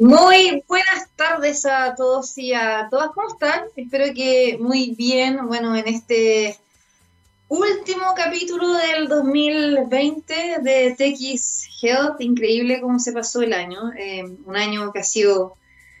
Muy buenas tardes a todos y a todas. ¿Cómo están? Espero que muy bien. Bueno, en este último capítulo del 2020 de TX Health, increíble cómo se pasó el año. Eh, un año que ha sido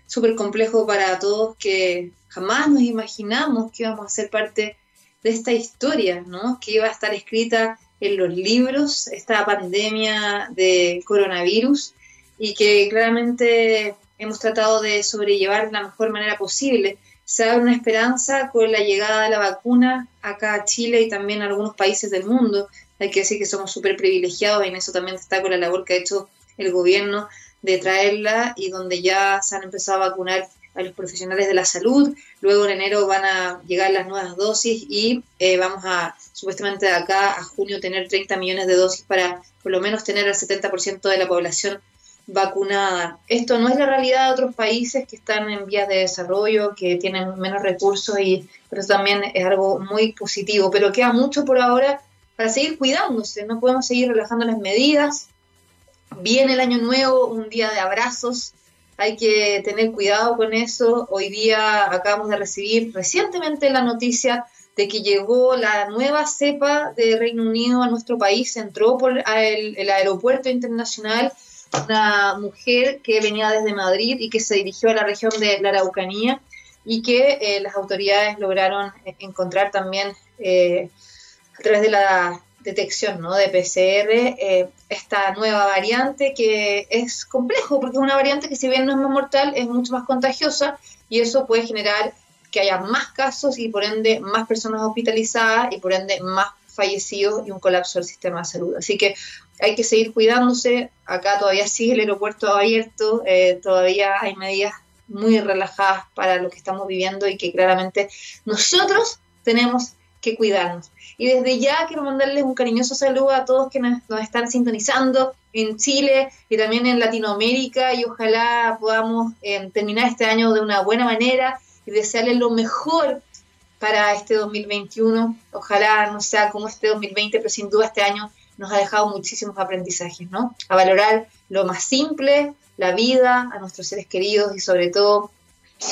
súper complejo para todos, que jamás nos imaginamos que íbamos a ser parte de esta historia, ¿no? Que iba a estar escrita en los libros, esta pandemia de coronavirus y que claramente hemos tratado de sobrellevar de la mejor manera posible. Se da una esperanza con la llegada de la vacuna acá a Chile y también a algunos países del mundo. Hay que decir que somos súper privilegiados y en eso también está con la labor que ha hecho el gobierno de traerla y donde ya se han empezado a vacunar a los profesionales de la salud. Luego en enero van a llegar las nuevas dosis y eh, vamos a supuestamente de acá a junio tener 30 millones de dosis para por lo menos tener al 70% de la población vacunada. Esto no es la realidad de otros países que están en vías de desarrollo, que tienen menos recursos y pero también es algo muy positivo, pero queda mucho por ahora para seguir cuidándose, no podemos seguir relajando las medidas. Viene el año nuevo, un día de abrazos, hay que tener cuidado con eso. Hoy día acabamos de recibir recientemente la noticia de que llegó la nueva cepa de Reino Unido a nuestro país, entró por el aeropuerto internacional una mujer que venía desde Madrid y que se dirigió a la región de la Araucanía y que eh, las autoridades lograron encontrar también eh, a través de la detección ¿no? de PCR eh, esta nueva variante que es complejo porque es una variante que si bien no es más mortal es mucho más contagiosa y eso puede generar que haya más casos y por ende más personas hospitalizadas y por ende más fallecidos y un colapso del sistema de salud. Así que hay que seguir cuidándose. Acá todavía sigue el aeropuerto abierto, eh, todavía hay medidas muy relajadas para lo que estamos viviendo y que claramente nosotros tenemos que cuidarnos. Y desde ya quiero mandarles un cariñoso saludo a todos que nos, están sintonizando en Chile y también en Latinoamérica y ojalá podamos eh, terminar este año de una buena manera y desearles lo mejor para este 2021. Ojalá no sea como este 2020, pero sin duda este año nos ha dejado muchísimos aprendizajes, ¿no? A valorar lo más simple, la vida, a nuestros seres queridos y sobre todo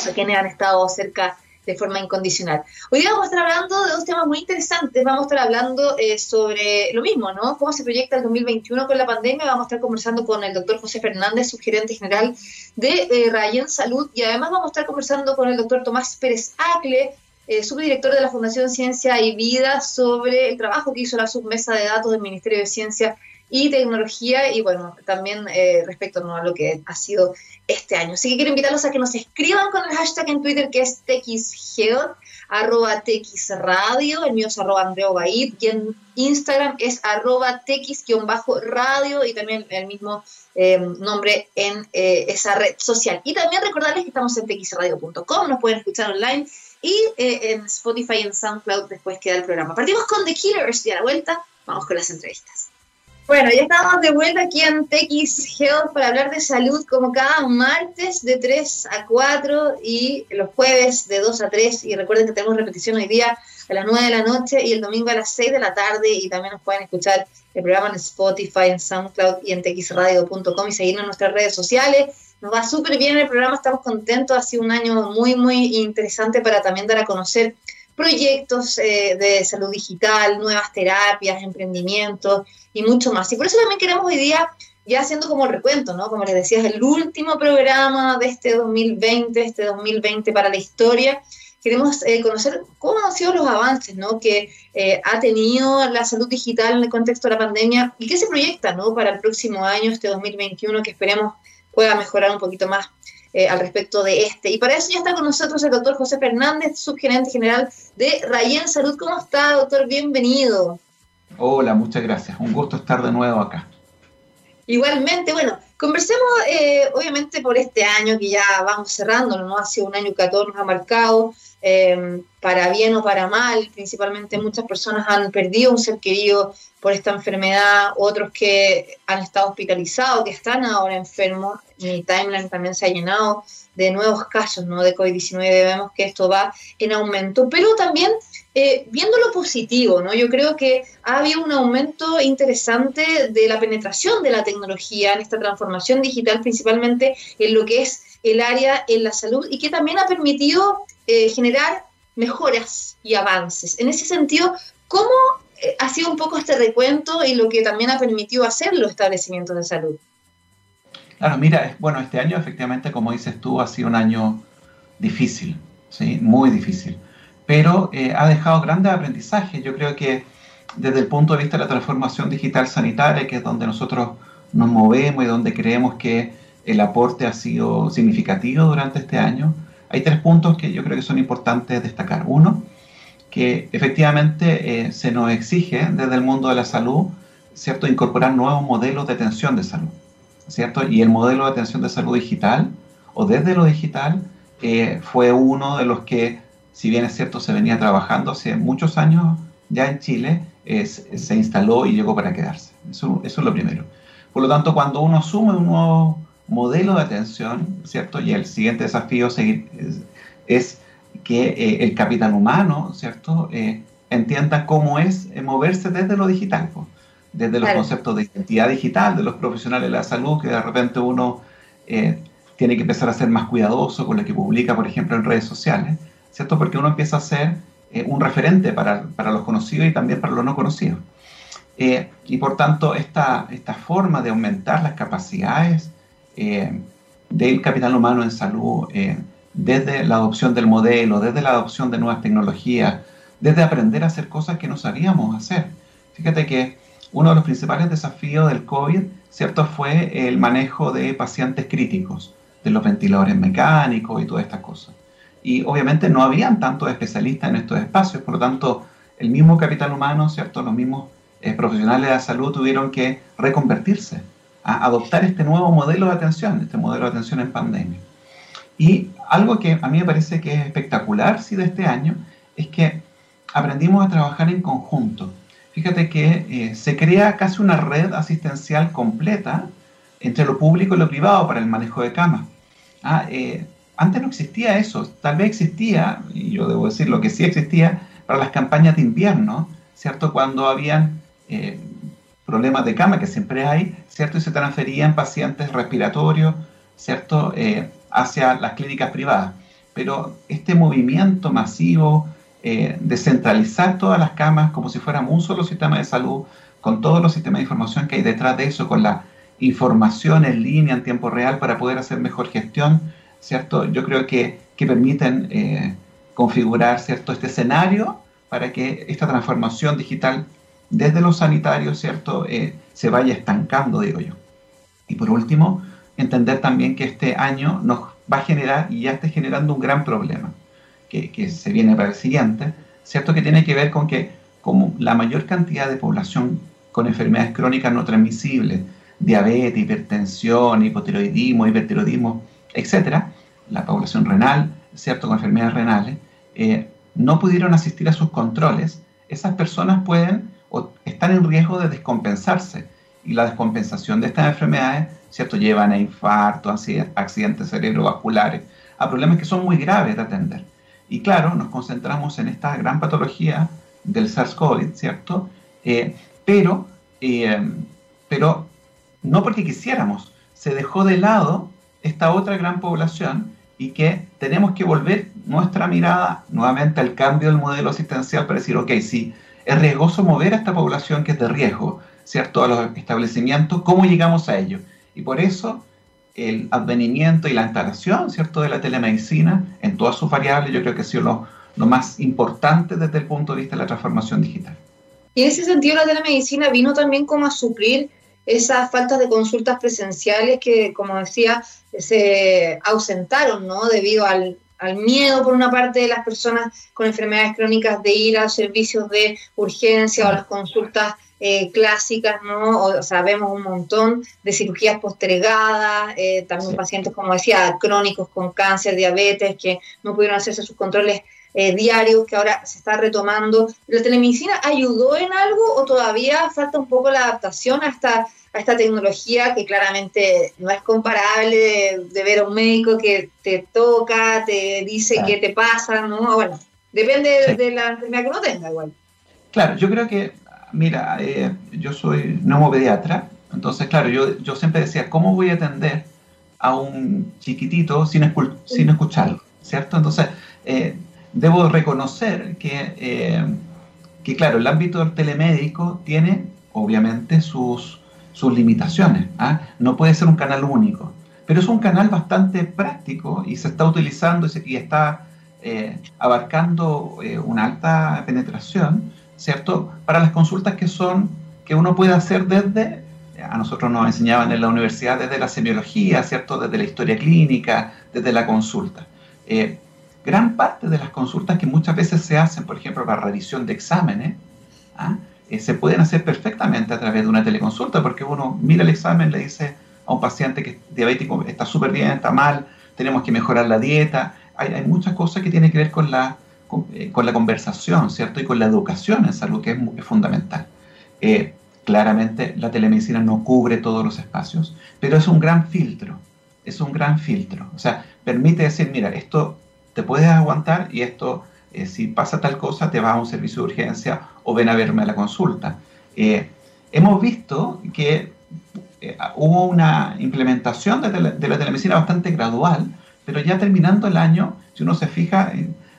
a quienes han estado cerca de forma incondicional. Hoy día vamos a estar hablando de dos temas muy interesantes. Vamos a estar hablando eh, sobre lo mismo, ¿no? Cómo se proyecta el 2021 con la pandemia. Vamos a estar conversando con el doctor José Fernández, subgerente general de eh, Rayen Salud. Y además vamos a estar conversando con el doctor Tomás Pérez Acle, eh, subdirector de la Fundación Ciencia y Vida, sobre el trabajo que hizo la submesa de datos del Ministerio de Ciencia y Tecnología y bueno, también eh, respecto a lo que ha sido este año. Así que quiero invitarlos a que nos escriban con el hashtag en Twitter que es TXGeod, arroba TXRadio, el mío es arroba Andreo Baid y en Instagram es arroba TX-radio y también el mismo eh, nombre en esa red social. Y también recordarles que estamos en txradio.com, nos pueden escuchar online y eh, en Spotify y en SoundCloud después queda el programa. Partimos con The Killers y a la vuelta vamos con las entrevistas. Bueno, ya estamos de vuelta aquí en TX Health para hablar de salud como cada martes de 3 a 4 y los jueves de 2 a 3 y recuerden que tenemos repetición hoy día a las 9 de la noche y el domingo a las 6 de la tarde y también nos pueden escuchar el programa en Spotify, en SoundCloud y en txradio.com y seguirnos en nuestras redes sociales nos va súper bien el programa, estamos contentos, ha sido un año muy, muy interesante para también dar a conocer proyectos eh, de salud digital, nuevas terapias, emprendimientos y mucho más. Y por eso también queremos hoy día, ya haciendo como recuento, ¿no? Como les decía, es el último programa de este 2020, este 2020 para la historia. Queremos eh, conocer cómo han sido los avances ¿no? que eh, ha tenido la salud digital en el contexto de la pandemia y qué se proyecta ¿no? para el próximo año, este 2021, que esperemos pueda mejorar un poquito más eh, al respecto de este. Y para eso ya está con nosotros el doctor José Fernández, subgerente general de Rayen Salud. ¿Cómo está, doctor? Bienvenido. Hola, muchas gracias. Un gusto estar de nuevo acá. Igualmente, bueno, conversemos eh, obviamente por este año que ya vamos cerrando, ¿no? Ha sido un año que a todos nos ha marcado. Eh, para bien o para mal. Principalmente muchas personas han perdido un ser querido por esta enfermedad, otros que han estado hospitalizados, que están ahora enfermos. Mi timeline también se ha llenado de nuevos casos ¿no? de COVID-19. Vemos que esto va en aumento, pero también eh, viendo lo positivo, ¿no? Yo creo que ha habido un aumento interesante de la penetración de la tecnología en esta transformación digital, principalmente en lo que es el área en la salud y que también ha permitido eh, generar mejoras y avances. En ese sentido, ¿cómo eh, ha sido un poco este recuento y lo que también ha permitido hacer los establecimientos de salud? Claro, mira, bueno, este año efectivamente, como dices tú, ha sido un año difícil, ¿sí? Muy difícil pero eh, ha dejado grandes aprendizajes. Yo creo que desde el punto de vista de la transformación digital sanitaria, que es donde nosotros nos movemos y donde creemos que el aporte ha sido significativo durante este año, hay tres puntos que yo creo que son importantes destacar. Uno, que efectivamente eh, se nos exige desde el mundo de la salud, ¿cierto?, incorporar nuevos modelos de atención de salud, ¿cierto? Y el modelo de atención de salud digital, o desde lo digital, eh, fue uno de los que si bien es cierto, se venía trabajando hace muchos años ya en Chile, se instaló y llegó para quedarse. Eso, es lo primero. Por lo tanto, cuando uno asume un nuevo modelo de atención, ¿cierto? Y el siguiente desafío seguir, es, que eh, el capital humano, ¿cierto? Eh, entienda cómo es eh, moverse desde lo digital, desde los conceptos de identidad digital de los profesionales de la salud, que de repente uno tiene que empezar a ser más cuidadoso con lo que publica, por ejemplo, en redes sociales ¿cierto? Porque uno empieza a ser un referente para, para, los conocidos y también para los no conocidos. Y por tanto, esta, esta forma de aumentar las capacidades eh, del capital humano en salud, desde la adopción del modelo, desde la adopción de nuevas tecnologías, desde aprender a hacer cosas que no sabíamos hacer. Fíjate que uno de los principales desafíos del COVID, ¿cierto?, fue el manejo de pacientes críticos, de los ventiladores mecánicos y todas estas cosas y obviamente no habían tantos especialistas en estos espacios, por lo tanto el mismo capital humano, ¿cierto? Los mismos eh, profesionales de la salud tuvieron que reconvertirse, a adoptar este nuevo modelo de atención, este modelo de atención en pandemia. Y algo que a mí me parece que es espectacular, sí, de este año, es que aprendimos a trabajar en conjunto. Fíjate que eh, se crea casi una red asistencial completa entre lo público y lo privado para el manejo de camas. Ah, eh, antes no existía eso, tal vez existía, y yo debo decir lo que sí existía, para las campañas de invierno, ¿cierto? Cuando habían eh, problemas de cama, que siempre hay, ¿cierto? Y se transferían pacientes respiratorios, ¿cierto? Eh, hacia las clínicas privadas. Pero este movimiento masivo eh, de centralizar todas las camas como si fuéramos un solo sistema de salud, con todos los sistemas de información que hay detrás de eso, con la información en línea en tiempo real para poder hacer mejor gestión, ¿cierto? Yo creo que, que permiten eh, configurar, ¿cierto?, este escenario para que esta transformación digital desde los sanitarios, ¿cierto?, eh, se vaya estancando, digo yo. Y por último, entender también que este año nos va a generar y ya está generando un gran problema, que, se viene para el siguiente, ¿cierto?, que tiene que ver con que como la mayor cantidad de población con enfermedades crónicas no transmisibles, diabetes, hipertensión, hipotiroidismo, hipertiroidismo, etcétera, la población renal, ¿cierto?, con enfermedades renales, eh, no pudieron asistir a sus controles, esas personas pueden están en riesgo de descompensarse. Y la descompensación de estas enfermedades, ¿cierto?, llevan a infartos, accidentes cerebrovasculares, a problemas que son muy graves de atender. Y claro, nos concentramos en esta gran patología del SARS-CoV, ¿cierto? Eh, pero, eh, pero no porque quisiéramos, se dejó de lado esta otra gran población y que tenemos que volver nuestra mirada nuevamente al cambio del modelo asistencial para decir, ok, sí, es riesgoso mover a esta población que es de riesgo, ¿cierto? A los establecimientos, ¿cómo llegamos a ello? Y por eso el advenimiento y la instalación, ¿cierto?, de la telemedicina en todas sus variables, yo creo que ha sido lo, lo más importante desde el punto de vista de la transformación digital. Y en ese sentido la telemedicina vino también como a suplir esas faltas de consultas presenciales que, como decía, se ausentaron, ¿no? Debido al, miedo por una parte de las personas con enfermedades crónicas de ir a servicios de urgencia o las consultas eh, clásicas, ¿no? O, sea, vemos un montón de cirugías postergadas, eh, también pacientes, como decía, crónicos con cáncer, diabetes, que no pudieron hacerse sus controles eh, diarios que ahora se está retomando. ¿La telemedicina ayudó en algo o todavía falta un poco la adaptación a esta, a esta tecnología que claramente no es comparable de, ver a un médico que te toca, te dice qué te pasa, ¿no? Bueno, depende de la enfermedad que uno tenga igual. Claro, yo creo que, mira, eh, yo soy neumopediatra, entonces, claro, yo, yo siempre decía, ¿cómo voy a atender a un chiquitito sin, sin escucharlo? ¿Cierto? Entonces, eh, debo reconocer que, eh, que, claro, el ámbito del telemédico tiene, obviamente, sus, sus limitaciones. ¿ah? No puede ser un canal único, pero es un canal bastante práctico y se está utilizando y, está eh, abarcando una alta penetración, ¿cierto? Para las consultas que son, que uno puede hacer desde a nosotros nos enseñaban en la universidad desde la semiología, ¿cierto? Desde la historia clínica, desde la consulta. Eh, gran parte de las consultas que muchas veces se hacen, por ejemplo, para revisión de exámenes, ¿ah? eh, se pueden hacer perfectamente a través de una teleconsulta, porque uno mira el examen, le dice a un paciente que es diabético, está súper bien, está mal, tenemos que mejorar la dieta. Hay, muchas cosas que tienen que ver con la, con, eh, la conversación, ¿cierto? Y con la educación en salud, que es, fundamental. Claramente la telemedicina no cubre todos los espacios, pero es un gran filtro, es un gran filtro. O sea, permite decir, mira, esto te puedes aguantar y esto, eh, si pasa tal cosa, te va a un servicio de urgencia o ven a verme a la consulta. Eh, hemos visto que eh, hubo una implementación de, la telemedicina bastante gradual, pero ya terminando el año, si uno se fija,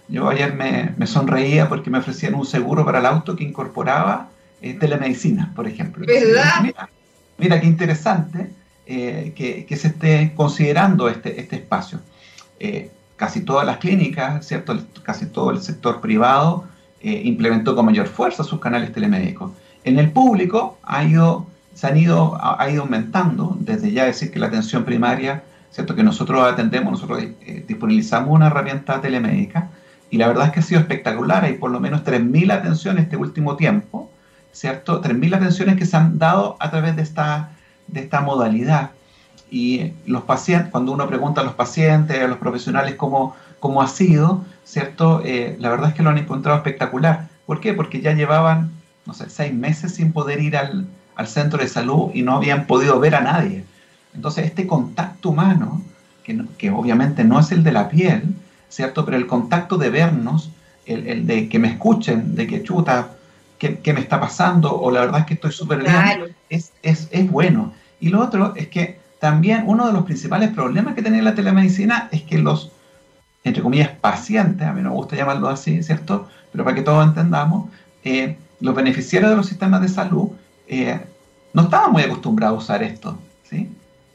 yo ayer me, me sonreía porque me ofrecían un seguro para el auto que incorporaba telemedicina, por ejemplo. Mira, qué interesante que, se esté considerando este, este espacio. Eh, casi todas las clínicas, ¿cierto? casi todo el sector privado implementó con mayor fuerza sus canales telemédicos. En el público ha ido, se han ido, ha, ido aumentando, desde ya decir que la atención primaria, ¿cierto? que nosotros atendemos, nosotros disponibilizamos una herramienta telemédica, y la verdad es que ha sido espectacular, hay por lo menos 3.000 atenciones este último tiempo, ¿cierto? 3.000 atenciones que se han dado a través de esta, de esta modalidad. Y los pacientes, cuando uno pregunta a los pacientes, a los profesionales cómo, cómo ha sido, ¿cierto? Eh, la verdad es que lo han encontrado espectacular. ¿Por qué? Porque ya llevaban, no sé, seis meses sin poder ir al, al centro de salud y no habían podido ver a nadie. Entonces, este contacto humano, que, que obviamente no es el de la piel, ¿cierto? Pero el contacto de vernos, el, el, de que me escuchen, de que chuta, qué, me está pasando o la verdad es que estoy súper bien, es, es, es bueno. Y lo otro es que también uno de los principales problemas que tiene la telemedicina es que los, entre comillas, pacientes, a mí no me gusta llamarlo así, ¿cierto? Pero para que todos entendamos, eh, los beneficiarios de los sistemas de salud eh, no estaban muy acostumbrados a usar esto, ¿sí?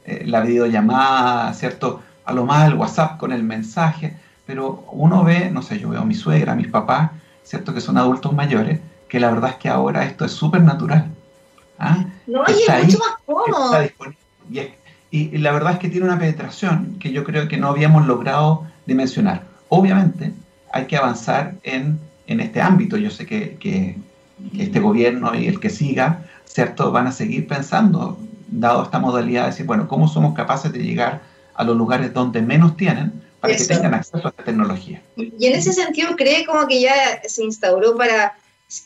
Eh, la videollamada, ¿cierto? A lo más el WhatsApp con el mensaje, pero uno ve, no sé, yo veo a mi suegra, a mis papás, ¿cierto? Que son adultos mayores, que la verdad es que ahora esto es súper natural. ¿ah? No, y es mucho más cómodo. Y, la verdad es que tiene una penetración que yo creo que no habíamos logrado dimensionar. Obviamente hay que avanzar en, en este ámbito. Yo sé que, que, este gobierno y el que siga, ¿cierto? Van a seguir pensando, dado esta modalidad, de decir, bueno, ¿cómo somos capaces de llegar a los lugares donde menos tienen para que tengan acceso a esta tecnología? Y en ese sentido, ¿cree como que ya se instauró para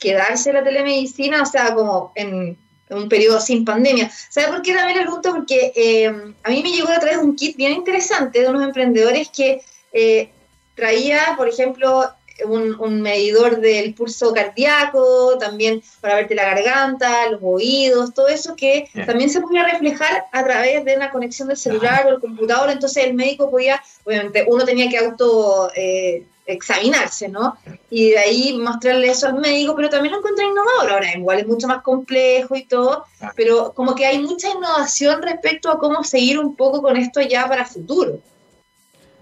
quedarse la telemedicina, o sea, como en, un periodo sin pandemia. ¿Sabes por qué también le pregunto? Porque eh, a mí me llegó a través un kit bien interesante de unos emprendedores que eh, traía, por ejemplo, un, medidor del pulso cardíaco, también para verte la garganta, los oídos, todo eso que también se podía reflejar a través de una conexión del celular o el computador. Entonces el médico podía, obviamente, uno tenía que auto eh, examinarse, ¿no? Y de ahí mostrarle eso al médico, pero también lo encontré innovador. Ahora, igual es mucho más complejo y todo, pero como que hay mucha innovación respecto a cómo seguir un poco con esto ya para futuro.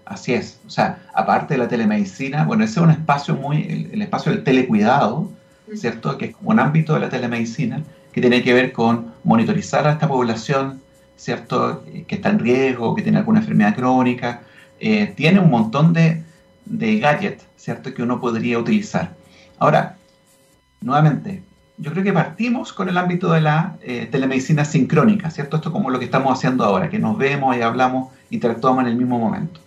Así es. O sea, aparte de la telemedicina, bueno, ese es un espacio muy, el, espacio del telecuidado, ¿cierto? Que es como un ámbito de la telemedicina que tiene que ver con monitorizar a esta población, ¿cierto? Que está en riesgo, que tiene alguna enfermedad crónica. Eh, tiene un montón de, de gadget, ¿cierto? Que uno podría utilizar. Ahora, nuevamente, yo creo que partimos con el ámbito de la eh, telemedicina sincrónica, ¿cierto? Esto es como lo que estamos haciendo ahora, que nos vemos y hablamos, interactuamos en el mismo momento.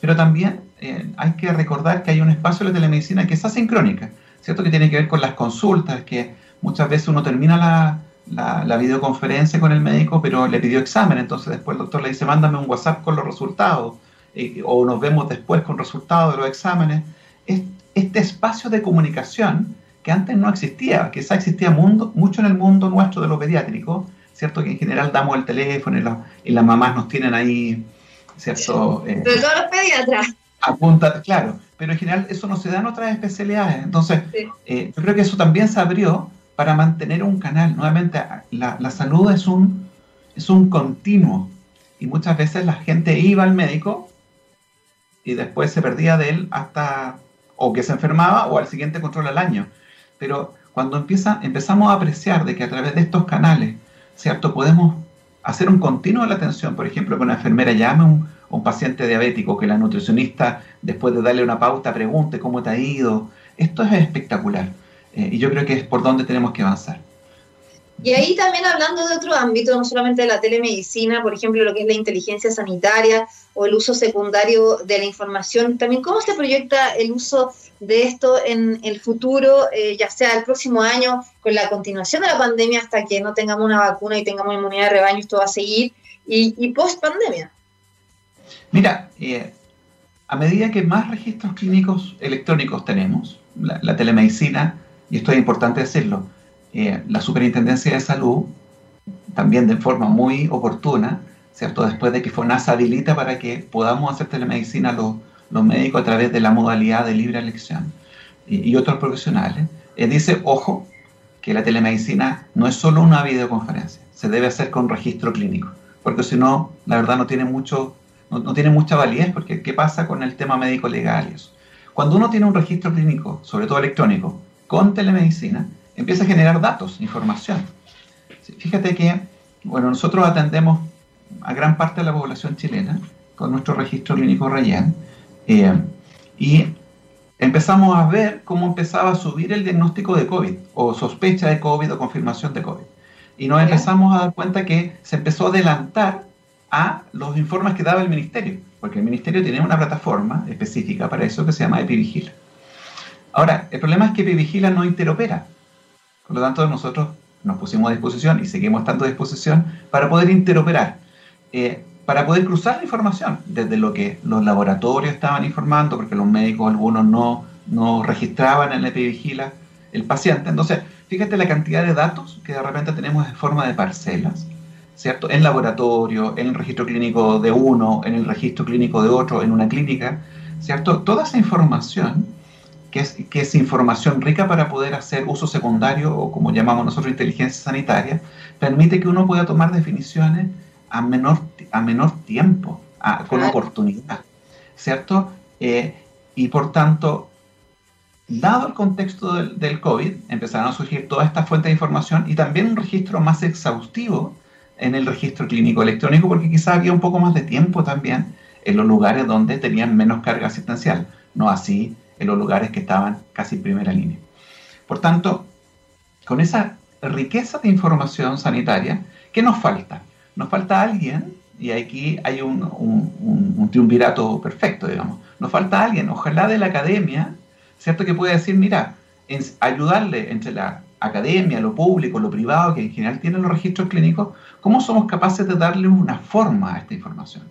pero también eh, hay que recordar que hay un espacio de la telemedicina que es asincrónica, ¿cierto? Que tiene que ver con las consultas, que muchas veces uno termina la, la, videoconferencia con el médico, pero le pidió examen, entonces después el doctor le dice, mándame un WhatsApp con los resultados, eh, o nos vemos después con resultados de los exámenes. Este espacio de comunicación que antes no existía, quizá existía mundo, mucho en el mundo nuestro de lo pediátrico, ¿cierto? Que en general damos el teléfono y, las mamás nos tienen ahí, ¿cierto? de todos los pediatras. Apunta, claro, pero en general eso no se da en otras especialidades. Entonces, eh, yo creo que eso también se abrió para mantener un canal. Nuevamente, la, la salud es un, es un continuo y muchas veces la gente iba al médico y después se perdía de él hasta o que se enfermaba o al siguiente control al año. Pero cuando empieza, empezamos a apreciar de que a través de estos canales, ¿cierto? Podemos hacer un continuo de la atención, por ejemplo, que una enfermera llame a un, paciente diabético, que la nutricionista, después de darle una pauta, pregunte cómo te ha ido. Esto es espectacular eh, y yo creo que es por donde tenemos que avanzar. Y ahí también hablando de otro ámbito, no solamente de la telemedicina, por ejemplo, lo que es la inteligencia sanitaria o el uso secundario de la información, también cómo se proyecta el uso de esto en el futuro, eh, ya sea el próximo año, con la continuación de la pandemia hasta que no tengamos una vacuna y tengamos inmunidad de rebaño, esto va a seguir, y, post pandemia. Mira, eh, a medida que más registros clínicos electrónicos tenemos, la telemedicina, y esto es importante decirlo, eh, la Superintendencia de Salud, también de forma muy oportuna, ¿cierto? Después de que FONASA habilita para que podamos hacer telemedicina los, los médicos a través de la modalidad de libre elección y, otros profesionales, eh, dice, ojo, que la telemedicina no es solo una videoconferencia, se debe hacer con registro clínico, porque si no, la verdad no tiene mucho, no, no tiene mucha validez, porque ¿qué pasa con el tema médico legal y eso? Cuando uno tiene un registro clínico, sobre todo electrónico, con telemedicina, empieza a generar datos, información. Fíjate que, bueno, nosotros atendemos a gran parte de la población chilena con nuestro registro clínico Rayan eh, y empezamos a ver cómo empezaba a subir el diagnóstico de COVID o sospecha de COVID o confirmación de COVID. Y nos empezamos a dar cuenta que se empezó a adelantar a los informes que daba el ministerio, porque el ministerio tiene una plataforma específica para eso que se llama EpiVigila. Ahora, el problema es que EpiVigila no interopera. Por lo tanto, nosotros nos pusimos a disposición y seguimos estando a disposición para poder interoperar, eh, para poder cruzar la información desde lo que los laboratorios estaban informando, porque los médicos algunos no, no registraban en la epivigila el paciente. Entonces, fíjate la cantidad de datos que de repente tenemos en forma de parcelas, ¿cierto? En laboratorio, en el registro clínico de uno, en el registro clínico de otro, en una clínica, ¿cierto? Toda esa información que es, información rica para poder hacer uso secundario o como llamamos nosotros inteligencia sanitaria, permite que uno pueda tomar definiciones a menor, a menor tiempo, con oportunidad, ¿cierto? Eh, y por tanto, dado el contexto del, del, COVID, empezaron a surgir todas estas fuentes de información y también un registro más exhaustivo en el registro clínico electrónico, porque quizá había un poco más de tiempo también en los lugares donde tenían menos carga asistencial, no así en los lugares que estaban casi en primera línea. Por tanto, con esa riqueza de información sanitaria, ¿qué nos falta? Nos falta alguien, y aquí hay un, un, triunvirato perfecto, digamos, nos falta alguien, ojalá de la academia, ¿cierto? Que pueda decir, mira, ayudarle entre la academia, lo público, lo privado, que en general tienen los registros clínicos, ¿cómo somos capaces de darle una forma a esta información?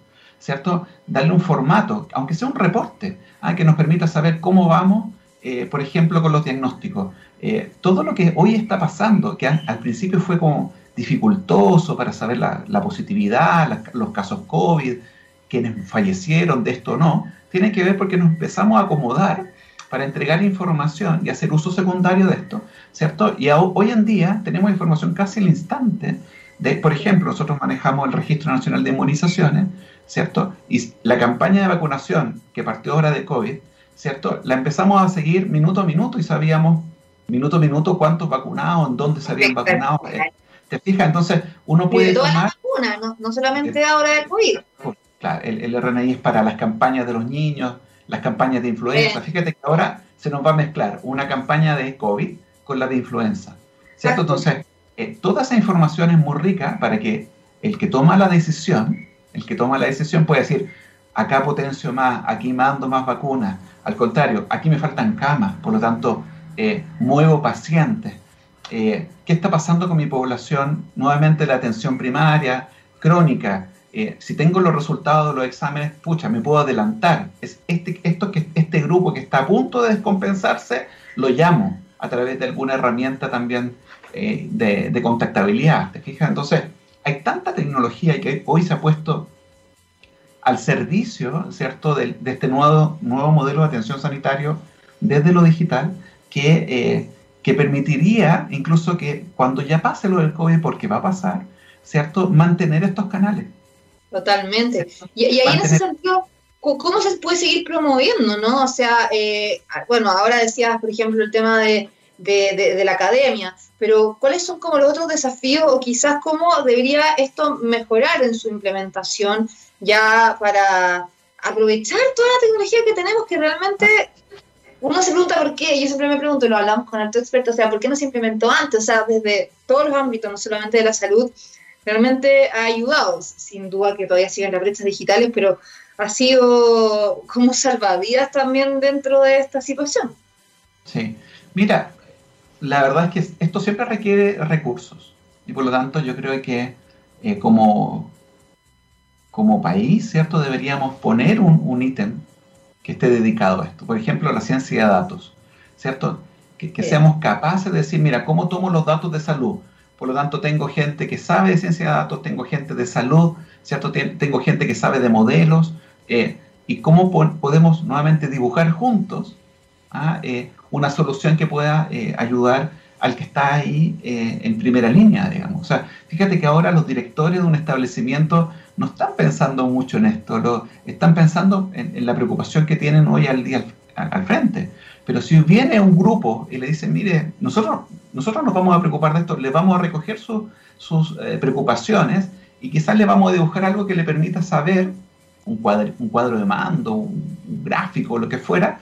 ¿Cierto? Darle un formato, aunque sea un reporte, ¿ah? que nos permita saber cómo vamos, eh, por ejemplo, con los diagnósticos. Eh, todo lo que hoy está pasando, que al, principio fue como dificultoso para saber la, positividad, los casos COVID, quienes fallecieron de esto o no, tiene que ver porque nos empezamos a acomodar para entregar información y hacer uso secundario de esto, ¿cierto? Y hoy en día tenemos información casi al instante de, por ejemplo, nosotros manejamos el Registro Nacional de Inmunizaciones, ¿cierto? Y la campaña de vacunación que partió ahora de COVID, ¿cierto? La empezamos a seguir minuto a minuto y sabíamos minuto a minuto cuántos vacunados, en dónde se habían vacunado. ¿Te fijas? Entonces, uno puede de todas Las vacunas, no, no solamente ahora del COVID. Claro, el, RNI es para las campañas de los niños, las campañas de influenza. Fíjate que ahora se nos va a mezclar una campaña de COVID con la de influenza, ¿cierto? Entonces, eh, toda esa información es muy rica para que el que toma la decisión el que toma la decisión puede decir, acá potencio más, aquí mando más vacunas. Al contrario, aquí me faltan camas, por lo tanto, eh, muevo pacientes. Eh, ¿Qué está pasando con mi población? Nuevamente la atención primaria, crónica. Eh, si tengo los resultados de los exámenes, pucha, me puedo adelantar. Es este, esto este grupo que está a punto de descompensarse, lo llamo a través de alguna herramienta también de, de, contactabilidad. ¿Te fijas? Entonces, hay tanta tecnología que hoy se ha puesto al servicio, ¿cierto?, de, este nuevo, nuevo modelo de atención sanitario desde lo digital que, eh, que permitiría incluso que cuando ya pase lo del COVID, porque va a pasar, ¿cierto?, mantener estos canales. Totalmente. Y, ahí en ese sentido, ¿cómo se puede seguir promoviendo, no? O sea, eh, bueno, ahora decías, por ejemplo, el tema de, de, la academia, pero ¿cuáles son como los otros desafíos o quizás cómo debería esto mejorar en su implementación ya para aprovechar toda la tecnología que tenemos que realmente uno se pregunta por qué, yo siempre me pregunto, lo hablamos con altos expertos, o sea, ¿por qué no se implementó antes? O sea, desde todos los ámbitos, no solamente de la salud, realmente ha ayudado, sin duda que todavía siguen las brechas digitales, pero ha sido como salvavidas también dentro de esta situación. Sí, mira, la verdad es que esto siempre requiere recursos, y por lo tanto yo creo que eh, como, como país, ¿cierto? Deberíamos poner un, ítem que esté dedicado a esto. Por ejemplo, la ciencia de datos, ¿cierto? Que, seamos capaces de decir, mira, ¿cómo tomo los datos de salud? Por lo tanto, tengo gente que sabe de ciencia de datos, tengo gente de salud, ¿cierto? Tengo gente que sabe de modelos. Eh, y cómo podemos nuevamente dibujar juntos ¿ah? eh, una solución que pueda eh, ayudar al que está ahí en primera línea, digamos. O sea, fíjate que ahora los directores de un establecimiento no están pensando mucho en esto, lo, están pensando en, la preocupación que tienen hoy al día al, frente. Pero si viene un grupo y le dicen, mire, nosotros, nosotros nos vamos a preocupar de esto, le vamos a recoger sus eh, preocupaciones y quizás le vamos a dibujar algo que le permita saber, un cuadro, un cuadro de mando, un, gráfico, lo que fuera,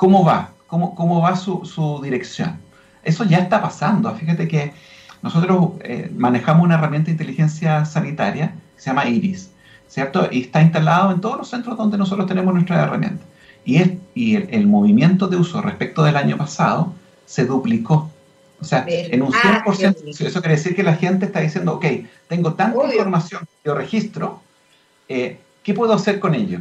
cómo va, cómo, cómo va su, su dirección. Eso ya está pasando. Fíjate que nosotros eh, manejamos una herramienta de inteligencia sanitaria que se llama IRIS, ¿cierto? Y está instalado en todos los centros donde nosotros tenemos nuestra herramienta. Y, es, y el, movimiento de uso respecto del año pasado se duplicó. O sea, en un 100%, eso quiere decir que la gente está diciendo, ok, tengo tanta información que yo registro, eh, ¿qué puedo hacer con ello?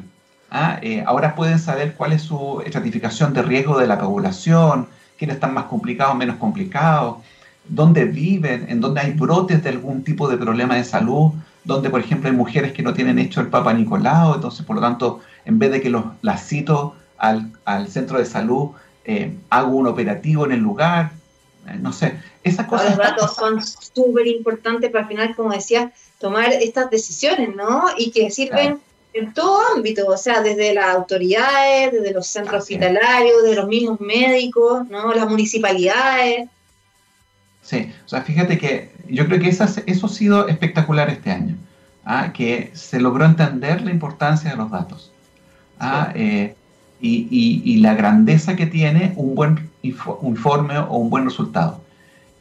Ah, eh, ahora pueden saber cuál es su estratificación de riesgo de la población, quiénes están más complicados, menos complicados, dónde viven, en dónde hay brotes de algún tipo de problema de salud, donde, por ejemplo, hay mujeres que no tienen hecho el Papa Nicolau, entonces, por lo tanto, en vez de que los, las cito al, centro de salud, eh, hago un operativo en el lugar, eh, no sé, esas cosas... Los datos son súper importantes para al final, como decía, tomar estas decisiones, ¿no? Y que sirven... en todo ámbito, o sea, desde las autoridades, desde los centros hospitalarios, de los mismos médicos, ¿no? Las municipalidades. Sí, o sea, fíjate que yo creo que eso ha sido espectacular este año, ¿ah? que se logró entender la importancia de los datos ¿ah? eh, y, la grandeza que tiene un buen informe o un buen resultado.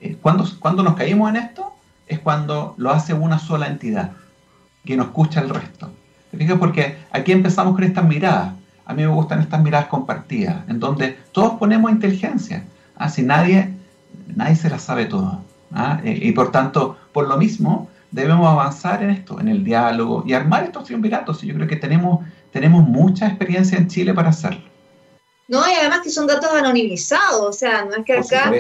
Eh, cuando, cuando nos caímos en esto es cuando lo hace una sola entidad, que no escucha el resto. ¿Te Porque aquí empezamos con estas miradas. A mí me gustan estas miradas compartidas, en donde todos ponemos inteligencia. ¿ah? Si nadie nadie se la sabe todo. ¿ah? Eh, y, por tanto, por lo mismo, debemos avanzar en esto, en el diálogo y armar estos triunviratos. Y yo creo que tenemos, tenemos mucha experiencia en Chile para hacerlo. No, y además que son datos anonimizados, o sea, no es que acá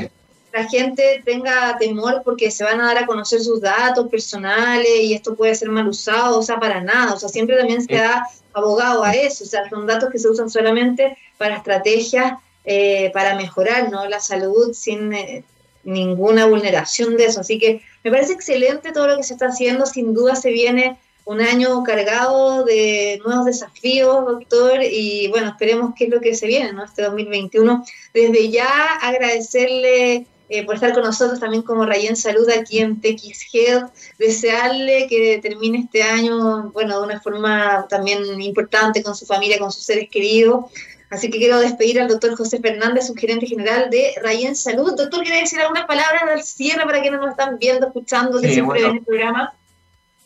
la gente tenga temor porque se van a dar a conocer sus datos personales y esto puede ser mal usado, o sea, para nada, o sea, siempre también se da abogado a eso, o sea, son datos que se usan solamente para estrategias eh, para mejorar ¿no? la salud sin eh, ninguna vulneración de eso. Así que me parece excelente todo lo que se está haciendo. Sin duda se viene un año cargado de nuevos desafíos, doctor, y bueno, esperemos qué es lo que se viene, ¿no? Este 2021. Desde ya agradecerle eh, por estar con nosotros también como Rayen Salud aquí en TX Health, desearle que termine este año, bueno, de una forma también importante con su familia, con sus seres queridos. Así que quiero despedir al doctor José Fernández, su gerente general de Rayen Salud. Doctor, ¿quiere decir algunas palabras al cierre para quienes nos están viendo, escuchando, que siempre en el programa?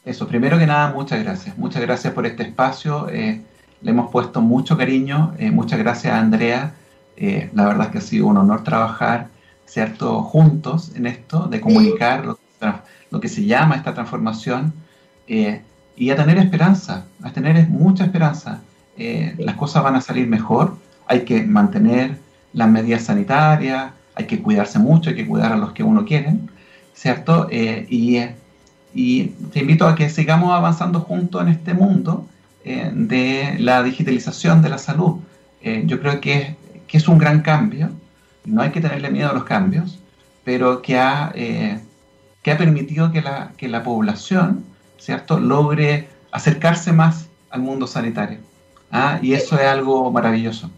Eso, primero que nada, muchas gracias. Muchas gracias por este espacio. Eh, le hemos puesto mucho cariño. Eh, muchas gracias a Andrea. Eh, la verdad es que ha sido un honor trabajar, ¿cierto?, juntos en esto, de comunicar lo, que se llama esta transformación y a tener esperanza, a tener mucha esperanza. las cosas van a salir mejor. Hay que mantener las medidas sanitarias, hay que cuidarse mucho, hay que cuidar a los que uno quiere, ¿cierto? y y te invito a que sigamos avanzando juntos en este mundo eh, de la digitalización de la salud. Eh, yo creo que, que, es un gran cambio, no hay que tenerle miedo a los cambios, pero que ha, eh, que ha permitido que la, que la población ¿cierto? logre acercarse más al mundo sanitario. ¿ah? Y eso es algo maravilloso.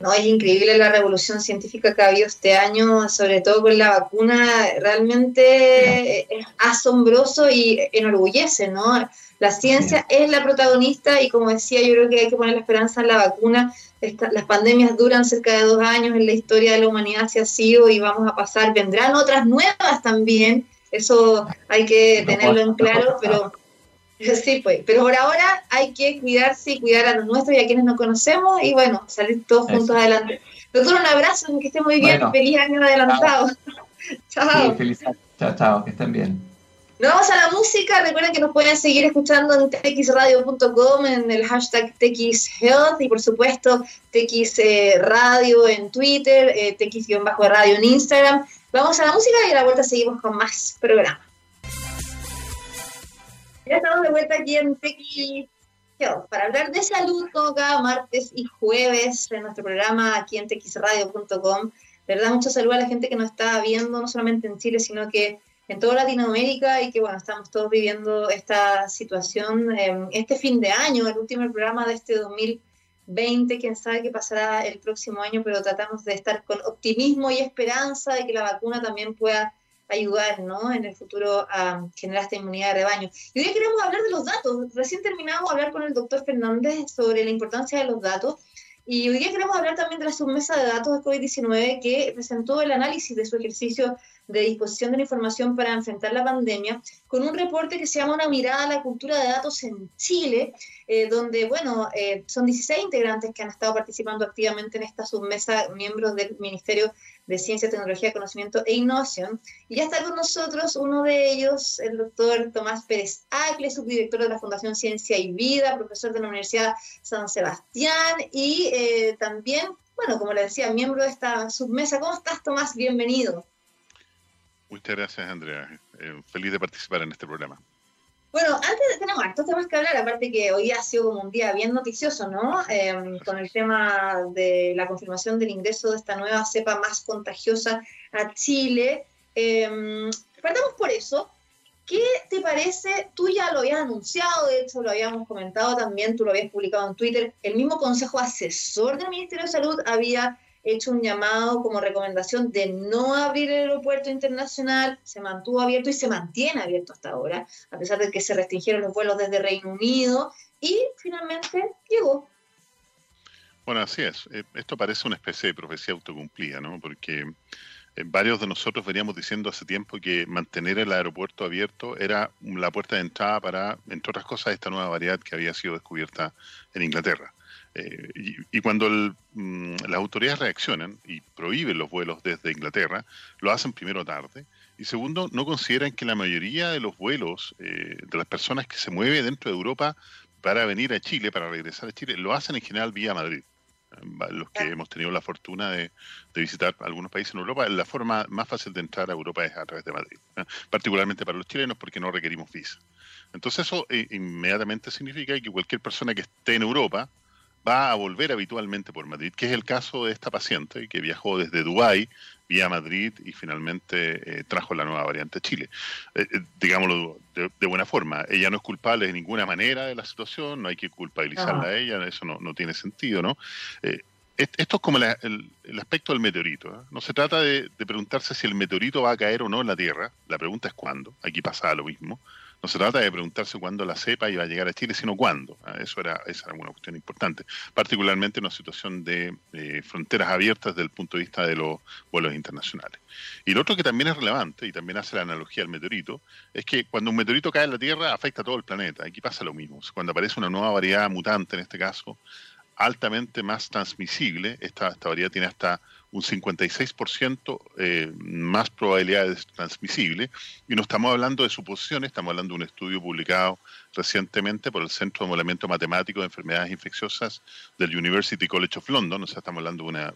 No, es increíble la revolución científica que ha habido este año, sobre todo con la vacuna, realmente es asombroso y enorgullece, ¿no? La ciencia es la protagonista y como decía, yo creo que hay que poner la esperanza en la vacuna. las pandemias duran cerca de dos años en la historia de la humanidad, se ha sido y vamos a pasar. Vendrán otras nuevas también, eso hay que tenerlo en claro, pero Sí, pues, pero por ahora hay que cuidarse y cuidar a los nuestros y a quienes no conocemos y bueno, salir todos juntos adelante. Doctor, un abrazo, que estén muy bien, feliz año adelantado. chao. feliz año. Chao, chao, que estén bien. Nos vamos a la música, recuerden que nos pueden seguir escuchando en txradio.com, en el hashtag txhealth y por supuesto tx eh, radio en Twitter, eh, tx-radio en Instagram. Vamos a la música y a la vuelta seguimos con más programa. Ya estamos de vuelta aquí en Tequi para hablar de salud como cada martes y jueves en nuestro programa aquí en texradio.com. De verdad, mucho saludo a la gente que nos está viendo, no solamente en Chile, sino que en toda Latinoamérica y que, bueno, estamos todos viviendo esta situación. este fin de año, el último programa de este 2020, quién sabe qué pasará el próximo año, pero tratamos de estar con optimismo y esperanza de que la vacuna también pueda ayudar ¿no? en el futuro a generar esta inmunidad de rebaño. Y hoy queremos hablar de los datos. Recién terminamos de hablar con el doctor Fernández sobre la importancia de los datos. Y hoy día queremos hablar también de la submesa de datos de COVID-19 que presentó el análisis de su ejercicio de disposición de la información para enfrentar la pandemia, con un reporte que se llama Una mirada a la cultura de datos en Chile, eh, donde, bueno, eh, son 16 integrantes que han estado participando activamente en esta submesa, miembros del Ministerio de Ciencia, Tecnología, Conocimiento e Innovación. Y ya está con nosotros uno de ellos, el doctor Tomás Pérez Acle, subdirector de la Fundación Ciencia y Vida, profesor de la Universidad San Sebastián y eh, también, bueno, como le decía, miembro de esta submesa. ¿Cómo estás, Tomás? Bienvenido. Muchas gracias, Andrea. Eh, feliz de participar en este programa. Bueno, antes tenemos hartos temas que hablar, aparte que hoy ha sido como un día bien noticioso, ¿no? Em, con el tema de la confirmación del ingreso de esta nueva cepa más contagiosa a Chile. Eh, partamos por eso. ¿Qué te parece? Tú ya lo habías anunciado, de hecho lo habíamos comentado también, tú lo habías publicado en Twitter. El mismo Consejo Asesor del Ministerio de Salud había hecho un llamado como recomendación de no abrir el aeropuerto internacional, se mantuvo abierto y se mantiene abierto hasta ahora, a pesar de que se restringieron los vuelos desde Reino Unido y finalmente llegó. Bueno, así es. Eh, esto parece una especie de profecía autocumplida, ¿no? Porque eh, varios de nosotros veníamos diciendo hace tiempo que mantener el aeropuerto abierto era la puerta de entrada para, entre otras cosas, esta nueva variedad que había sido descubierta en Inglaterra. Eh, y, cuando mm, las autoridades reaccionan y prohíben los vuelos desde Inglaterra, lo hacen primero tarde. Y segundo, no consideran que la mayoría de los vuelos eh, de las personas que se mueven dentro de Europa para venir a Chile, para regresar a Chile, lo hacen en general vía Madrid. Los que hemos tenido la fortuna de, visitar algunos países en Europa, la forma más fácil de entrar a Europa es a través de Madrid, particularmente para los chilenos porque no requerimos visa. Entonces eso eh, inmediatamente significa que cualquier persona que esté en Europa, va a volver habitualmente por Madrid, que es el caso de esta paciente que viajó desde Dubái vía Madrid y finalmente eh, trajo la nueva variante a Chile. Eh, eh, digámoslo de, buena forma, ella no es culpable de ninguna manera de la situación, no hay que culpabilizarla a ella, eso no, no tiene sentido, ¿no? esto es como el, aspecto del meteorito. No se trata de, de, preguntarse si el meteorito va a caer o no en la Tierra, la pregunta es cuándo, aquí pasa lo mismo No se trata de preguntarse cuándo la cepa iba a llegar a Chile, sino cuándo. Ah, eso era, esa era una cuestión importante, particularmente en una situación de fronteras abiertas desde el punto de vista de los vuelos internacionales. Y lo otro que también es relevante, y también hace la analogía al meteorito, es que cuando un meteorito cae en la Tierra afecta a todo el planeta. Aquí pasa lo mismo. Cuando aparece una nueva variedad mutante, en este caso, altamente más transmisible, esta, esta variedad tiene hasta un 56% eh, más probabilidades de transmisible, y no estamos hablando de suposiciones, estamos hablando de un estudio publicado recientemente por el Centro de Modelamiento Matemático de Enfermedades Infecciosas del University College of London, o sea, estamos hablando de una,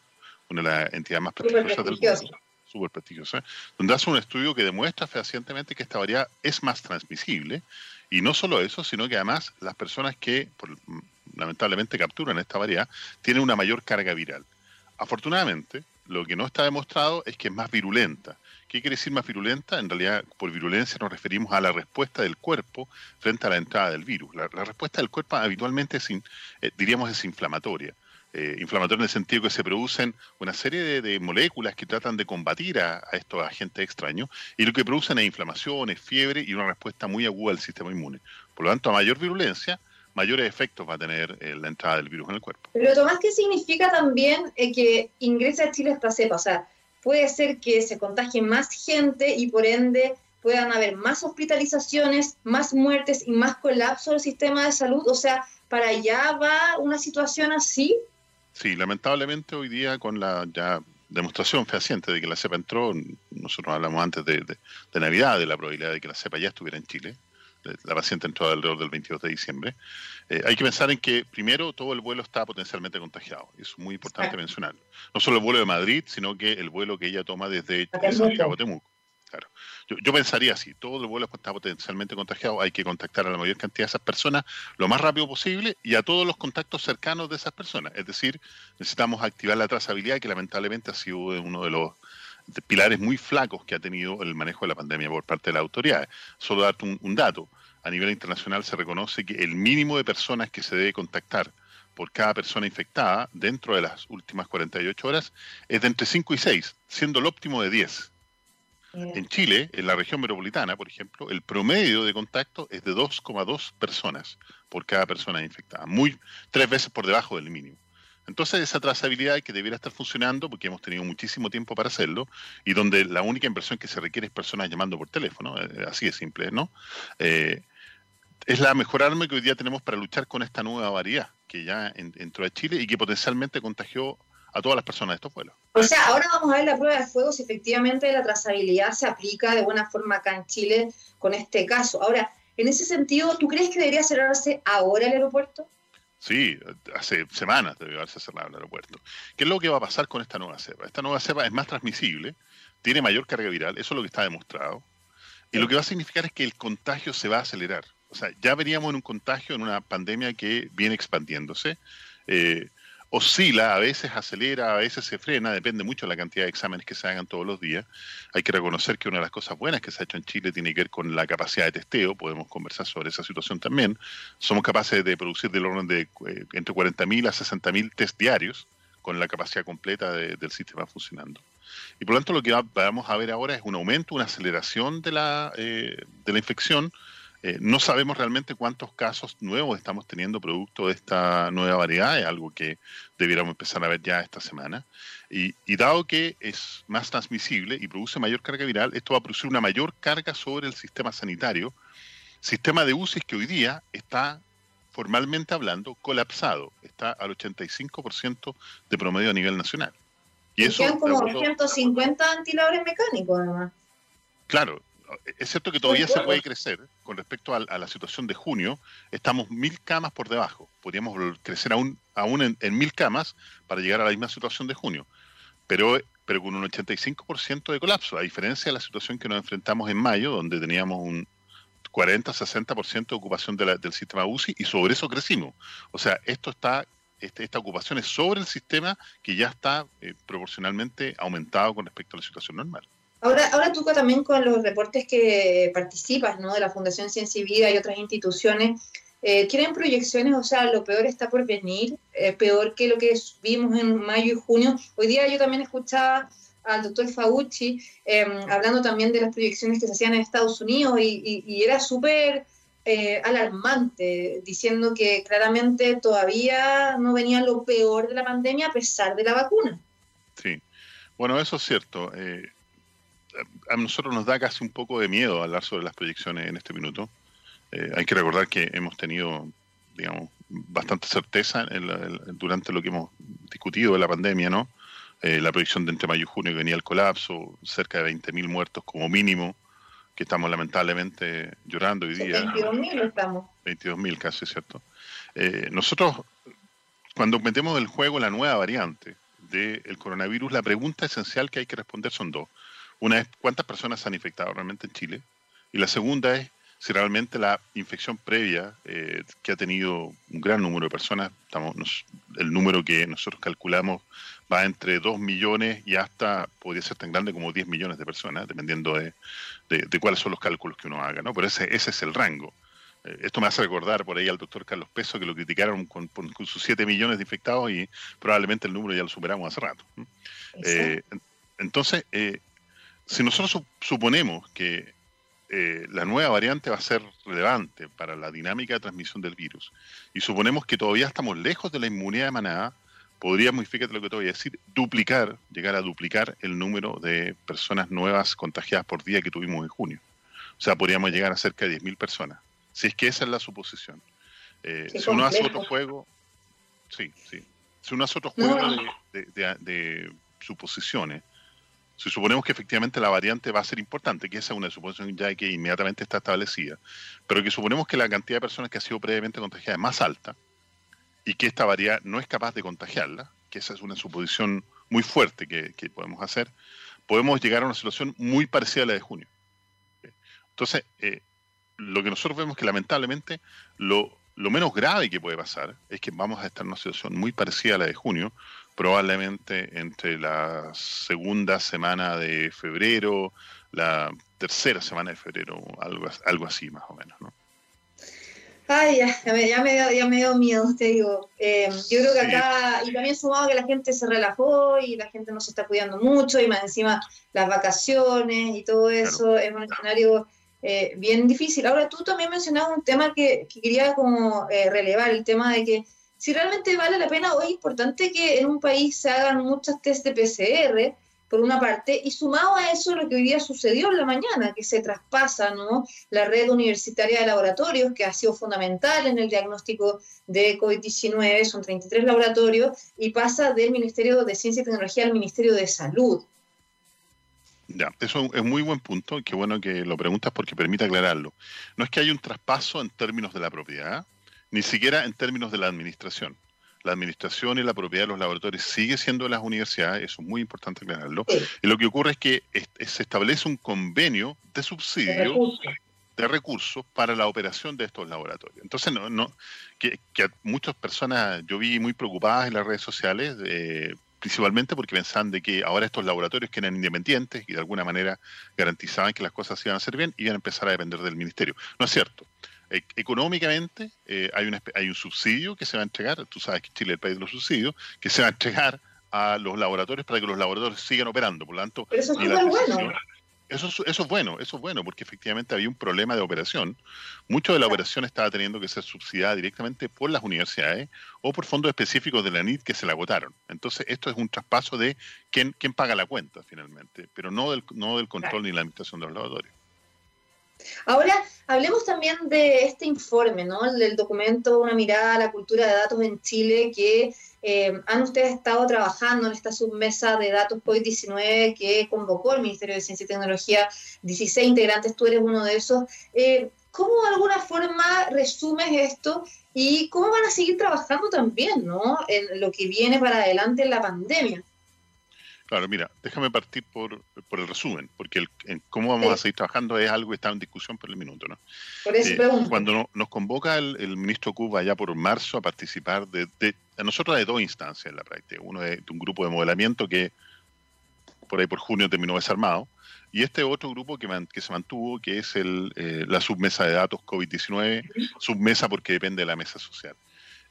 una de las entidades más prestigiosas del mundo, súper prestigiosa, donde hace un estudio que demuestra fehacientemente que esta variedad es más transmisible, y no solo eso, sino que además las personas que lamentablemente capturan esta variedad tienen una mayor carga viral. Afortunadamente, lo que no está demostrado es que es más virulenta. ¿Qué quiere decir más virulenta? En realidad, por virulencia nos referimos a la respuesta del cuerpo frente a la entrada del virus. La, respuesta del cuerpo habitualmente, es eh, diríamos, es inflamatoria. Eh, inflamatoria en el sentido que se producen una serie de, moléculas que tratan de combatir a, a, estos agentes extraños y lo que producen es inflamación, fiebre y una respuesta muy aguda del sistema inmune. Por lo tanto, a mayor virulencia, mayores efectos va a tener eh, la entrada del virus en el cuerpo. Pero Tomás, ¿qué significa también eh, que ingrese a Chile esta cepa? O sea, puede ser que se contagie más gente y por ende puedan haber más hospitalizaciones, más muertes y más colapso del sistema de salud. O sea, ¿para allá va una situación así? Sí, lamentablemente hoy día con la ya demostración fehaciente de que la cepa entró, nosotros hablamos antes de, de Navidad de la probabilidad de que la cepa ya estuviera en Chile, la paciente entró alrededor del 22 de diciembre. Eh, hay que pensar en que, primero, todo el vuelo está potencialmente contagiado. Es muy importante mencionarlo. No solo el vuelo de Madrid, sino que el vuelo que ella toma desde Santiago Temuco. Claro. Yo, pensaría así, todo el vuelo está potencialmente contagiado, hay que contactar a la mayor cantidad de esas personas lo más rápido posible y a todos los contactos cercanos de esas personas. Es decir, necesitamos activar la trazabilidad que lamentablemente ha sido uno de los pilares muy flacos que ha tenido el manejo de la pandemia por parte de las autoridades. Solo darte un, dato. A nivel internacional se reconoce que el mínimo de personas que se debe contactar por cada persona infectada dentro de las últimas 48 horas es de entre 5 y 6, siendo el óptimo de 10. En Chile, en la región metropolitana, por ejemplo, el promedio de contacto es de 2,2 personas por cada persona infectada, muy tres veces por debajo del mínimo. Entonces esa trazabilidad que debiera estar funcionando, porque hemos tenido muchísimo tiempo para hacerlo, y donde la única inversión que se requiere es personas llamando por teléfono, eh, así de simple, ¿no? Eh, es la mejor arma que hoy día tenemos para luchar con esta nueva variedad que ya entró a Chile y que potencialmente contagió a todas las personas de estos pueblos. O sea, ahora vamos a ver la prueba de fuego si efectivamente la trazabilidad se aplica de buena forma acá en Chile con este caso. Ahora, en ese sentido, ¿tú crees que debería cerrarse ahora el aeropuerto? Sí, hace semanas debió haberse cerrado el aeropuerto. ¿Qué es lo que va a pasar con esta nueva cepa? Esta nueva cepa es más transmisible, tiene mayor carga viral, eso es lo que está demostrado. Y lo que va a significar es que el contagio se va a acelerar. O sea, ya veríamos en un contagio, en una pandemia que viene expandiéndose. Eh, oscila, a veces acelera, a veces se frena, depende mucho de la cantidad de exámenes que se hagan todos los días. Hay que reconocer que una de las cosas buenas que se ha hecho en Chile tiene que ver con la capacidad de testeo, podemos conversar sobre esa situación también. Somos capaces de producir del orden de eh, entre 40.000 a 60.000 test diarios con la capacidad completa del sistema funcionando. Y por lo tanto lo que vamos a ver ahora es un aumento, una aceleración de la, eh, de la infección, eh, no sabemos realmente cuántos casos nuevos estamos teniendo producto de esta nueva variedad, es algo que debiéramos empezar a ver ya esta semana. Y, dado que es más transmisible y produce mayor carga viral, esto va a producir una mayor carga sobre el sistema sanitario, sistema de UCI que hoy día está formalmente hablando colapsado, está al 85% de promedio a nivel nacional. Y, eso, como 150 antiladores mecánicos, además. Claro, es cierto que todavía se puede crecer con respecto a, la situación de junio. Estamos mil camas por debajo. Podríamos crecer aún, aún en, mil camas para llegar a la misma situación de junio. Pero, pero con un 85% de colapso, a diferencia de la situación que nos enfrentamos en mayo, donde teníamos un 40-60% de ocupación del sistema UCI y sobre eso crecimos. O sea, esto está este, esta ocupación es sobre el sistema que ya está eh, proporcionalmente aumentado con respecto a la situación normal. Ahora, ahora tú también con los reportes que participas, ¿no? De la Fundación Ciencia y Vida y otras instituciones, eh, ¿quieren proyecciones? O sea, lo peor está por venir, eh, peor que lo que vimos en mayo y junio. Hoy día yo también escuchaba al doctor Fauci, em, hablando también de las proyecciones que se hacían en Estados Unidos y, era súper eh, alarmante, diciendo que claramente todavía no venía lo peor de la pandemia a pesar de la vacuna. Sí, bueno, eso es cierto. Eh, a nosotros nos da casi un poco de miedo hablar sobre las proyecciones en este minuto. Eh, hay que recordar que hemos tenido, digamos, bastante certeza durante lo que hemos discutido de la pandemia, ¿no? Eh, la proyección de entre mayo y junio que venía el colapso, cerca de 20.000 muertos como mínimo, que estamos lamentablemente llorando hoy día. 22.000 estamos. 22.000 casi, ¿cierto? Eh, nosotros, cuando metemos el juego la nueva variante del coronavirus, la pregunta esencial que hay que responder son dos. Una es, ¿cuántas personas se han infectado realmente en Chile? Y la segunda es, si realmente la infección previa eh, que ha tenido un gran número de personas, estamos, el número que nosotros calculamos va entre 2 millones y hasta podría ser tan grande como 10 millones de personas, dependiendo de, cuáles son los cálculos que uno haga, ¿no? Pero ese, ese es el rango. Eh, esto me hace recordar por ahí al doctor Carlos Peso, que lo criticaron con, sus 7 millones de infectados y probablemente el número ya lo superamos hace rato. Eh, entonces, si nosotros suponemos que eh, la nueva variante va a ser relevante para la dinámica de transmisión del virus y suponemos que todavía estamos lejos de la inmunidad de manada, podríamos, fíjate lo que te voy a decir, duplicar, llegar a duplicar el número de personas nuevas contagiadas por día que tuvimos en junio. O sea, podríamos llegar a cerca de 10.000 personas, si es que esa es la suposición. Eh, si uno hace otro juego, sí, sí. Si uno hace otro juego de suposiciones, si suponemos que efectivamente la variante va a ser importante, que esa es una suposición ya que inmediatamente está establecida, pero que suponemos que la cantidad de personas que ha sido previamente contagiada es más alta y que esta variante no es capaz de contagiarla, que esa es una suposición muy fuerte que, podemos hacer, podemos llegar a una situación muy parecida a la de junio. Entonces, eh, lo que nosotros vemos que lamentablemente lo, lo menos grave que puede pasar es que vamos a estar en una situación muy parecida a la de junio, probablemente entre la segunda semana de febrero, la tercera semana de febrero, algo, algo así más o menos, ¿no? Ay, ya, me, ya, dio, ya me dio miedo, te digo. Eh, yo creo que acá, y también sumado que la gente se relajó y la gente no se está cuidando mucho, y más encima las vacaciones y todo eso, es un escenario eh, bien difícil. Ahora, tú también mencionabas un tema que, quería como eh, relevar, el tema de que si realmente vale la pena, hoy es importante que en un país se hagan muchos test de PCR, por una parte, y sumado a eso lo que hoy día sucedió en la mañana, que se traspasa ¿no? la red universitaria de laboratorios, que ha sido fundamental en el diagnóstico de COVID-19, son 33 laboratorios, y pasa del Ministerio de Ciencia y Tecnología al Ministerio de Salud. Ya, eso es muy buen punto, qué bueno que lo preguntas porque permite aclararlo. No es que haya un traspaso en términos de la propiedad, ni siquiera en términos de la administración. La administración y la propiedad de los laboratorios sigue siendo de las universidades, eso es muy importante aclararlo. Y lo que ocurre es que se establece un convenio de subsidio de recursos para la operación de estos laboratorios. Entonces, no, no que, muchas personas yo vi muy preocupadas en las redes sociales, eh, principalmente porque pensaban de que ahora estos laboratorios que eran independientes y de alguna manera garantizaban que las cosas iban a hacer bien, iban a empezar a depender del ministerio. No es cierto. E, económicamente eh, hay, hay un subsidio que se va a entregar, tú sabes que Chile es el país de los subsidios, que se va a entregar a los laboratorios para que los laboratorios sigan operando. Por lo tanto, eso es bueno. Eso, eso es bueno, eso es bueno, porque efectivamente había un problema de operación. Mucho de la operación estaba teniendo que ser subsidiada directamente por las universidades o por fondos específicos de la NIT que se la agotaron. Entonces, esto es un traspaso de quién, quién paga la cuenta finalmente, pero no del, no del control ni la administración de los laboratorios. Ahora, hablemos también de este informe, ¿no? Del documento Una mirada a la cultura de datos en Chile, que eh, han ustedes estado trabajando en esta submesa de datos COVID-19 que convocó el Ministerio de Ciencia y Tecnología, 16 integrantes, tú eres uno de esos. Eh, ¿Cómo de alguna forma resumes esto y cómo van a seguir trabajando también, ¿no? En lo que viene para adelante en la pandemia. Claro, mira, déjame partir por, el resumen, porque el, en cómo vamos a seguir trabajando es algo que está en discusión por el minuto, ¿no? Por eso eh, cuando nos convoca el, ministro Cuba ya por marzo a participar de, a nosotros de dos instancias en la práctica. Uno de, un grupo de modelamiento que por ahí por junio terminó desarmado, y este otro grupo que, que se mantuvo, que es el, eh, la submesa de datos COVID-19, submesa porque depende de la mesa social.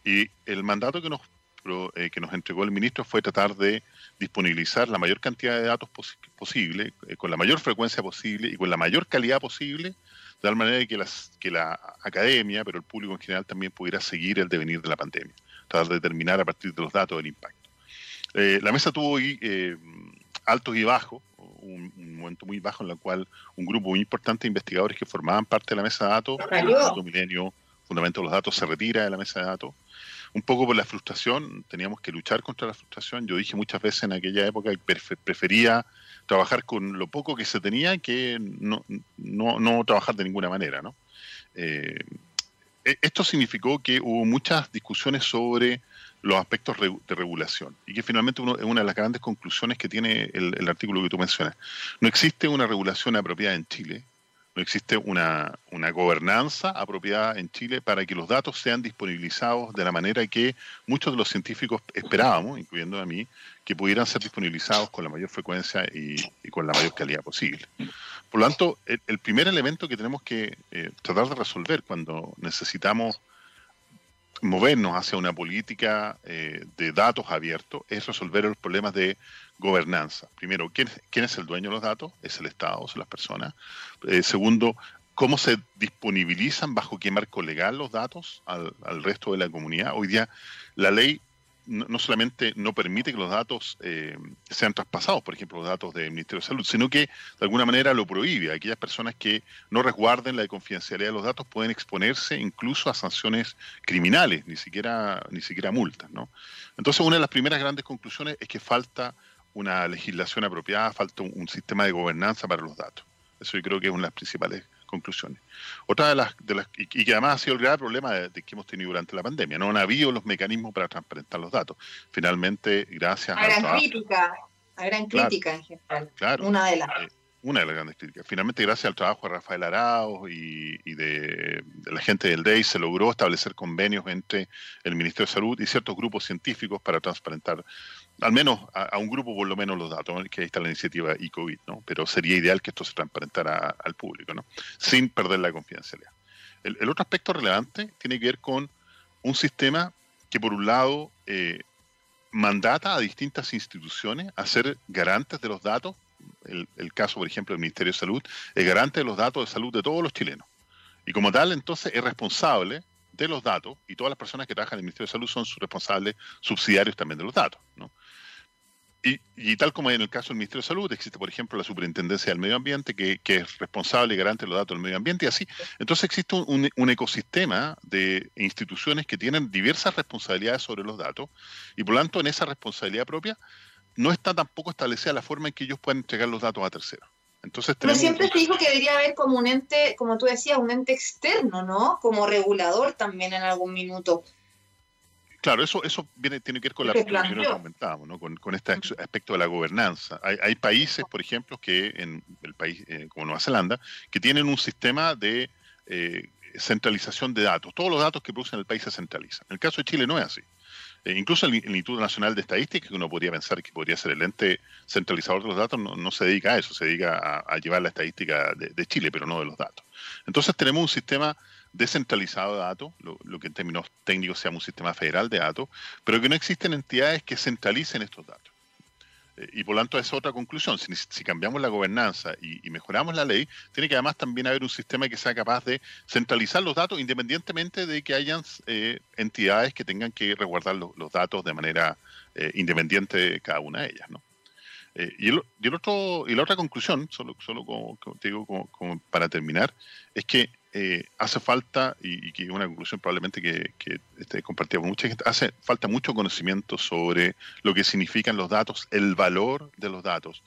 Y el mandato que nos eh, que nos entregó el ministro fue tratar de disponibilizar la mayor cantidad de datos posible, eh, con la mayor frecuencia posible y con la mayor calidad posible, de tal manera que, las, que la academia, pero el público en general también pudiera seguir el devenir de la pandemia, tratar de determinar a partir de los datos el impacto. Eh, la mesa tuvo altos y bajos, un, momento muy bajo en el cual un grupo muy importante de investigadores que formaban parte de la mesa de datos, el Milenio, Fundamento de los Datos, se retira de la mesa de datos un poco por la frustración, teníamos que luchar contra la frustración. Yo dije muchas veces en aquella época que prefería trabajar con lo poco que se tenía que no, no, trabajar de ninguna manera. ¿no? Eh, e-, esto significó que hubo muchas discusiones sobre los aspectos de regulación y que finalmente uno, es una de las grandes conclusiones que tiene el, el artículo que tú mencionas. No existe una regulación apropiada en Chile no existe una, gobernanza apropiada en Chile para que los datos sean disponibilizados de la manera que muchos de los científicos esperábamos, incluyendo a mí, que pudieran ser disponibilizados con la mayor frecuencia y, con la mayor calidad posible. Por lo tanto, el, primer elemento que tenemos que eh, tratar de resolver cuando necesitamos movernos hacia una política eh, de datos abiertos es resolver los problemas de gobernanza. Primero, ¿quién, ¿quién, es el dueño de los datos? Es el Estado, son las personas. Eh, segundo, ¿cómo se disponibilizan, bajo qué marco legal los datos al, resto de la comunidad? Hoy día la ley no, solamente no permite que los datos eh, sean traspasados, por ejemplo, los datos del Ministerio de Salud, sino que de alguna manera lo prohíbe. Aquellas personas que no resguarden la confidencialidad de los datos pueden exponerse incluso a sanciones criminales, ni siquiera, ni siquiera multas. Entonces, una de las primeras grandes conclusiones es que falta una legislación apropiada, falta un sistema de gobernanza para los datos. Eso yo creo que es una de las principales conclusiones. Otra de las, de las y, que además ha sido el grave problema de, que hemos tenido durante la pandemia, no han habido los mecanismos para transparentar los datos. Finalmente, gracias a... Gran crítica, a gran crítica en general. Claro, una de las... Eh, una de las grandes críticas. Finalmente, gracias al trabajo de Rafael Arauz y, de, la gente del DEI, se logró establecer convenios entre el Ministerio de Salud y ciertos grupos científicos para transparentar al menos a, un grupo por lo menos los datos, que ahí está la iniciativa e-COVID, ¿no? Pero sería ideal que esto se transparentara al público, ¿no? Sin perder la confidencialidad. El, otro aspecto relevante tiene que ver con un sistema que por un lado eh, mandata a distintas instituciones a ser garantes de los datos. El, el, caso, por ejemplo, del Ministerio de Salud es garante de los datos de salud de todos los chilenos. Y como tal, entonces es responsable de los datos y todas las personas que trabajan en el Ministerio de Salud son sus responsables subsidiarios también de los datos. ¿no? Y, tal como en el caso del Ministerio de Salud, existe, por ejemplo, la Superintendencia del Medio Ambiente, que, es responsable y garante de los datos del medio ambiente, y así. Entonces existe un, ecosistema de instituciones que tienen diversas responsabilidades sobre los datos, y por lo tanto, en esa responsabilidad propia, no está tampoco establecida la forma en que ellos pueden entregar los datos a terceros. Entonces, Pero siempre se dijo que debería haber como un ente, como tú decías, un ente externo, ¿no? Como regulador también en algún minuto. Claro, eso, eso viene, tiene que ver con la que comentábamos, ¿no? con, este aspecto de la gobernanza. Hay, países, por ejemplo, que en el país eh, como Nueva Zelanda, que tienen un sistema de eh, centralización de datos. Todos los datos que producen el país se centralizan. En el caso de Chile no es así. Eh, incluso el, Instituto Nacional de Estadística, que uno podría pensar que podría ser el ente centralizador de los datos, no, se dedica a eso, se dedica a, llevar la estadística de Chile, pero no de los datos. Entonces tenemos un sistema descentralizado de datos, lo, que en términos técnicos se llama un sistema federal de datos, pero que no existen entidades que centralicen estos datos. Eh, y por lo tanto, esa es otra conclusión. Si, cambiamos la gobernanza y, mejoramos la ley, tiene que además también haber un sistema que sea capaz de centralizar los datos independientemente de que hayan eh, entidades que tengan que resguardar los datos de manera eh, independiente cada una de ellas. ¿no? y, el, otro, y la otra conclusión, solo, solo como, te digo como para terminar, es que eh, hace falta, y, que es una conclusión probablemente que, que este, compartida mucha gente, hace falta mucho conocimiento sobre lo que significan los datos, el valor de los datos.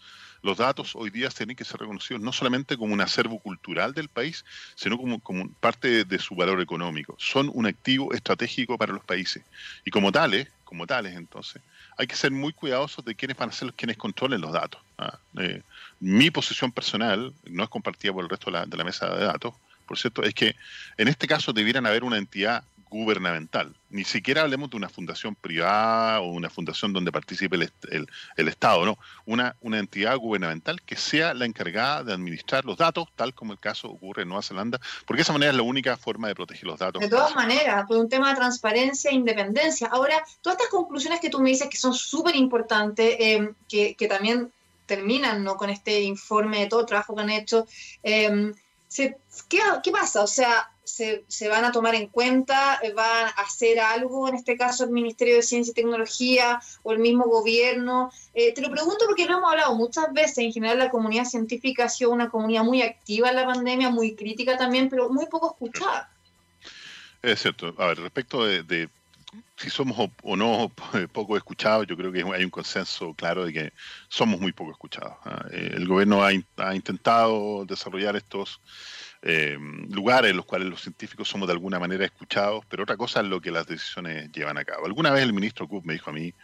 Los datos hoy día tienen que ser reconocidos no solamente como un acervo cultural del país, sino como, parte de su valor económico. Son un activo estratégico para los países. Y como tales, como tales entonces, hay que ser muy cuidadosos de quiénes van a ser los quienes controlen los datos. ¿ah? Eh, mi posición personal no es compartida por el resto de la mesa de datos, por cierto, es que en este caso debieran haber una entidad gubernamental. Ni siquiera hablemos de una fundación privada o una fundación donde participe el, el, Estado, no. Una, una entidad gubernamental que sea la encargada de administrar los datos, tal como el caso ocurre en Nueva Zelanda, porque esa manera es la única forma de proteger los datos. De todas maneras, por un tema de transparencia e independencia. Ahora, todas estas conclusiones que tú me dices que son súper importantes, eh, que, que, también terminan ¿no? con este informe de todo el trabajo que han hecho, eh, ¿qué, ¿qué pasa? O sea, se, se, van a tomar en cuenta, eh, van a hacer algo, en este caso el Ministerio de Ciencia y Tecnología o el mismo gobierno. Eh, te lo pregunto porque lo hemos hablado muchas veces, en general la comunidad científica ha sido una comunidad muy activa en la pandemia, muy crítica también, pero muy poco escuchada. Es cierto. A ver, respecto de, si somos o, no poco escuchados, yo creo que hay un consenso claro de que somos muy poco escuchados. ¿ah? Eh, el gobierno ha, intentado desarrollar estos eh, lugares en los cuales los científicos somos de alguna manera escuchados, pero otra cosa es lo que las decisiones llevan a cabo. Alguna vez el ministro Cook me dijo a mí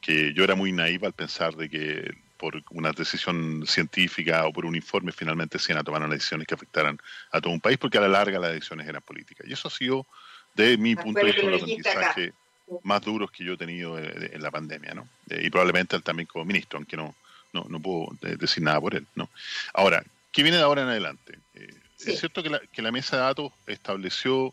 que yo era muy naiva al pensar de que por una decisión científica o por un informe finalmente se iban a tomar unas decisiones que afectaran a todo un país, porque a la larga las decisiones eran políticas. Y eso ha sido, de mi punto de vista, los aprendizajes más duros que yo he tenido eh, en la pandemia, ¿no? Eh, y probablemente él también como ministro, aunque no, no, no puedo decir nada por él, ¿no? Ahora, ¿qué viene de ahora en adelante? Es cierto que la, que la mesa de datos estableció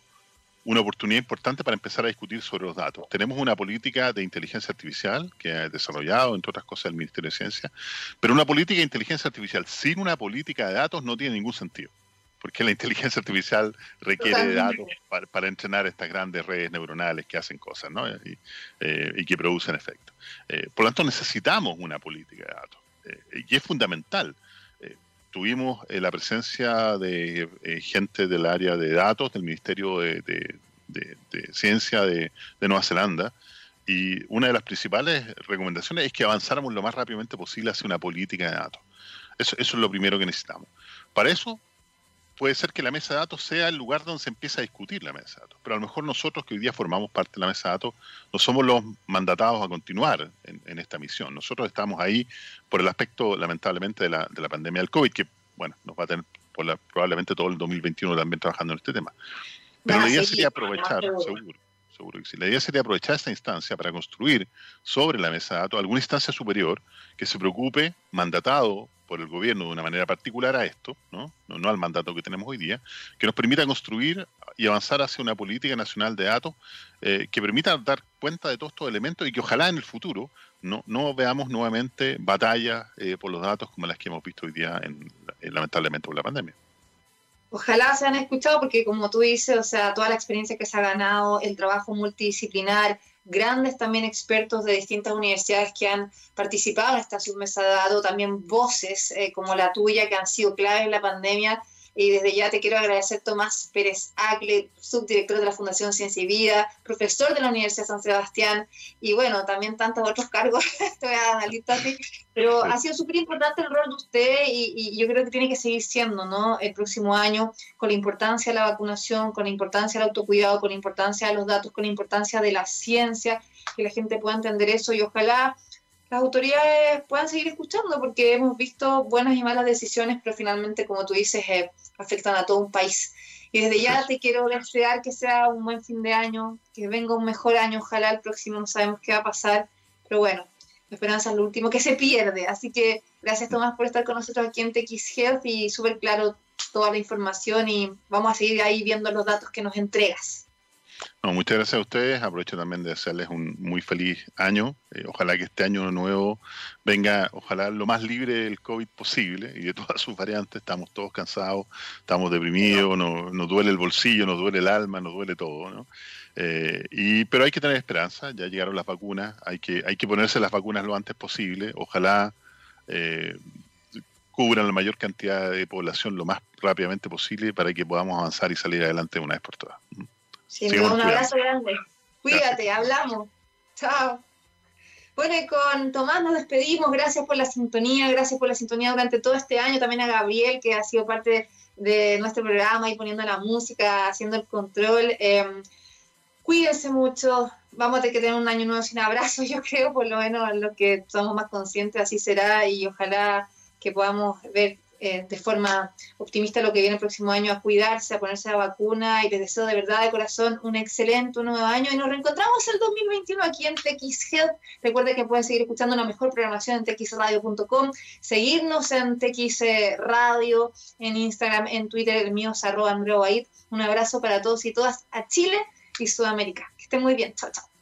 una oportunidad importante para empezar a discutir sobre los datos. Tenemos una política de inteligencia artificial que ha desarrollado, entre otras cosas, el Ministerio de Ciencia, pero una política de inteligencia artificial sin una política de datos no tiene ningún sentido, porque la inteligencia artificial requiere de datos para, entrenar estas grandes redes neuronales que hacen cosas ¿no? y, eh, que producen efectos. Eh, por lo tanto, necesitamos una política de datos eh, y es fundamental tuvimos la presencia de gente del área de datos del Ministerio de, Ciencia de, Nueva Zelanda y una de las principales recomendaciones es que avanzáramos lo más rápidamente posible hacia una política de datos. Eso, eso es lo primero que necesitamos. Para eso puede ser que la mesa de datos sea el lugar donde se empieza a discutir la mesa de datos, pero a lo mejor nosotros que hoy día formamos parte de la mesa de datos no somos los mandatados a continuar en, esta misión. Nosotros estamos ahí por el aspecto, lamentablemente, de la, de la pandemia del COVID, que bueno, nos va a tener probablemente todo el 2021 también trabajando en este tema. Pero la idea sería aprovechar, seguro, La idea sería aprovechar esta instancia para construir sobre la mesa de datos alguna instancia superior que se preocupe, mandatado por el gobierno de una manera particular a esto, ¿no? Al mandato que tenemos hoy día, que nos permita construir y avanzar hacia una política nacional de datos eh, que permita dar cuenta de todos estos elementos y que ojalá en el futuro no, veamos nuevamente batallas eh, por los datos como las que hemos visto hoy día, en, lamentablemente, por la pandemia. Ojalá se han escuchado porque, como tú dices, o sea, toda la experiencia que se ha ganado, el trabajo multidisciplinar, grandes también expertos de distintas universidades que han participado en esta submesa datos, también voces eh, como la tuya que han sido clave en la pandemia y desde ya te quiero agradecer Tomás Pérez Acle, subdirector de la Fundación Ciencia y Vida, profesor de la Universidad San Sebastián y bueno, también tantos otros cargos, estoy a pero ha sido súper importante el rol de usted y, yo creo que tiene que seguir siendo, ¿no? El próximo año, con la importancia de la vacunación, con la importancia del autocuidado, con la importancia de los datos, con la importancia de la ciencia, que la gente pueda entender eso y ojalá las autoridades puedan seguir escuchando porque hemos visto buenas y malas decisiones, pero finalmente, como tú dices, eh, afectan a todo un país. Y desde ya te quiero desear que sea un buen fin de año, que venga un mejor año, ojalá el próximo no sabemos qué va a pasar, pero bueno, la esperanza es lo último que se pierde. Así que gracias Tomás por estar con nosotros aquí en TX Health y súper claro toda la información y vamos a seguir ahí viendo los datos que nos entregas. No, muchas gracias a ustedes. Aprovecho también de desearles un muy feliz año. Eh, ojalá que este año nuevo venga, ojalá lo más libre del COVID posible y de todas sus variantes. Estamos todos cansados, estamos deprimidos, nos, duele el bolsillo, nos duele el alma, nos duele todo. ¿no? Eh, y, pero hay que tener esperanza. Ya llegaron las vacunas. Hay que, hay que ponerse las vacunas lo antes posible. Ojalá eh, cubran la mayor cantidad de población lo más rápidamente posible para que podamos avanzar y salir adelante una vez por todas. Sí, un abrazo grande. Cuídate, hablamos. Chao. Bueno, y con Tomás nos despedimos. Gracias por la sintonía, gracias por la sintonía durante todo este año. También a Gabriel, que ha sido parte de nuestro programa y poniendo la música, haciendo el control. Em, cuídense mucho. Vamos a tener que tener un año nuevo sin abrazos, yo creo, por lo menos lo que somos más conscientes, así será. Y ojalá que podamos ver eh, de forma optimista lo que viene el próximo año, a cuidarse, a ponerse la vacuna y les deseo de verdad de corazón un excelente nuevo año y nos reencontramos el 2021 aquí en TX Health. Recuerden que pueden seguir escuchando la mejor programación en txradio.com, seguirnos en TX Radio, en Instagram, en Twitter, el mío es arroba Un abrazo para todos y todas a Chile y Sudamérica. Que estén muy bien. Chao, chao.